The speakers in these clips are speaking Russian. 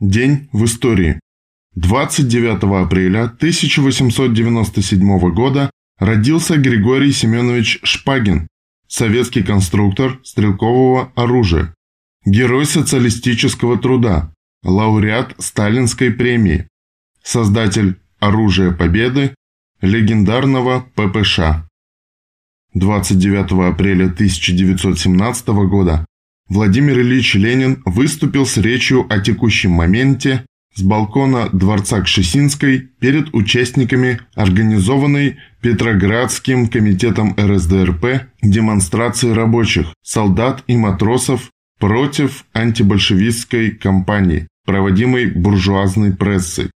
День в истории. 29 апреля 1897 года родился Григорий Семенович Шпагин, советский конструктор стрелкового оружия, герой социалистического труда, лауреат Сталинской премии, создатель оружия Победы, легендарного ППШ. 29 апреля 1917 года Владимир Ильич Ленин выступил с речью о текущем моменте с балкона Дворца Кшесинской перед участниками организованной Петроградским комитетом РСДРП демонстрации рабочих, солдат и матросов против антибольшевистской кампании, проводимой буржуазной прессой.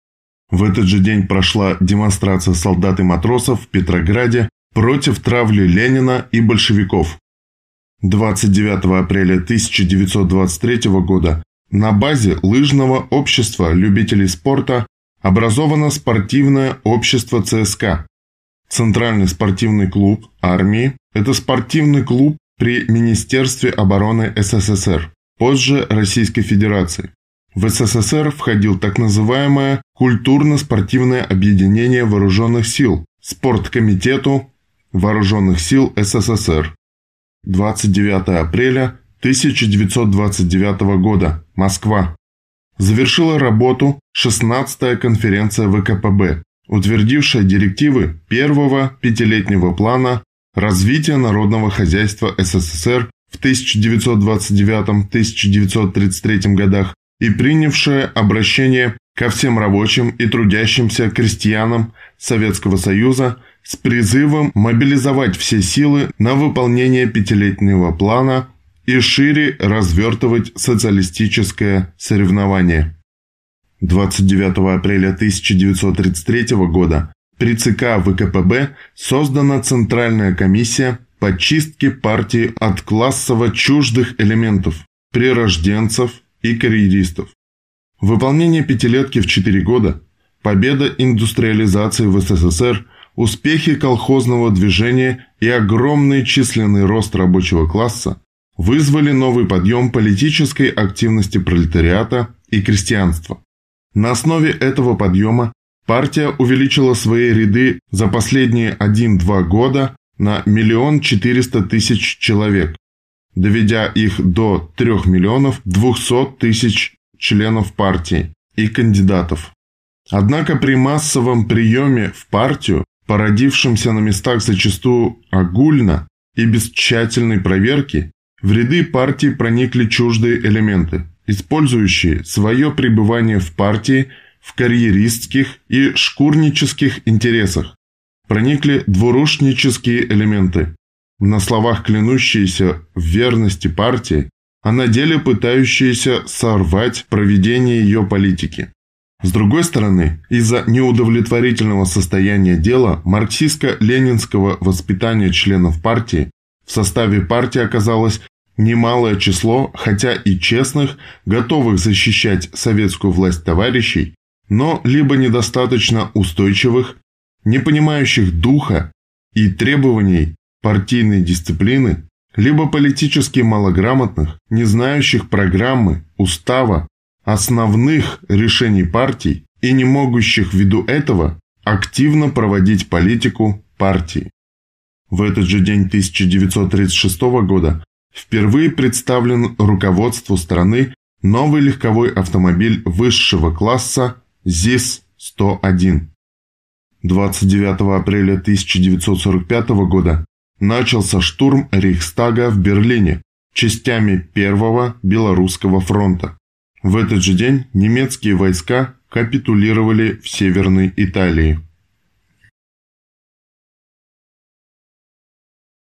В этот же день прошла демонстрация солдат и матросов в Петрограде против травли Ленина и большевиков. 29 апреля 1923 года на базе лыжного общества любителей спорта образовано спортивное общество ЦСК. Центральный спортивный клуб армии – это спортивный клуб при Министерстве обороны СССР, позже Российской Федерации. В СССР входил так называемое культурно-спортивное объединение вооруженных сил – Спорткомитету Вооруженных сил СССР 29 апреля 1929 года. Москва. Завершила работу 16-я конференция ВКПБ, утвердившая директивы первого пятилетнего плана развития народного хозяйства СССР в 1929-1933 годах и принявшая обращение ко всем рабочим и трудящимся крестьянам Советского Союза – с призывом мобилизовать все силы на выполнение пятилетнего плана и шире развертывать социалистическое соревнование. 29 апреля 1933 года при ЦК ВКПБ создана Центральная комиссия по чистке партии от классово чуждых элементов, прирожденцев и карьеристов. Выполнение пятилетки в 4 года, победа индустриализации в СССР – Успехи колхозного движения и огромный численный рост рабочего класса вызвали новый подъем политической активности пролетариата и крестьянства. На основе этого подъема партия увеличила свои ряды за последние 1-2 года на миллион четыреста тысяч человек, доведя их до 3 миллионов 200 тысяч членов партии и кандидатов. Однако при массовом приеме в партию породившимся на местах зачастую огульно и без тщательной проверки, в ряды партии проникли чуждые элементы, использующие свое пребывание в партии в карьеристских и шкурнических интересах. Проникли двурушнические элементы, на словах клянущиеся в верности партии, а на деле пытающиеся сорвать проведение ее политики. С другой стороны, из-за неудовлетворительного состояния дела марксистско-ленинского воспитания членов партии в составе партии оказалось немалое число, хотя и честных, готовых защищать советскую власть товарищей, но либо недостаточно устойчивых, не понимающих духа и требований партийной дисциплины, либо политически малограмотных, не знающих программы, устава, основных решений партий и не могущих ввиду этого активно проводить политику партии. В этот же день 1936 года впервые представлен руководству страны новый легковой автомобиль высшего класса ЗИС-101. 29 апреля 1945 года начался штурм Рейхстага в Берлине частями Первого Белорусского фронта. В этот же день немецкие войска капитулировали в Северной Италии.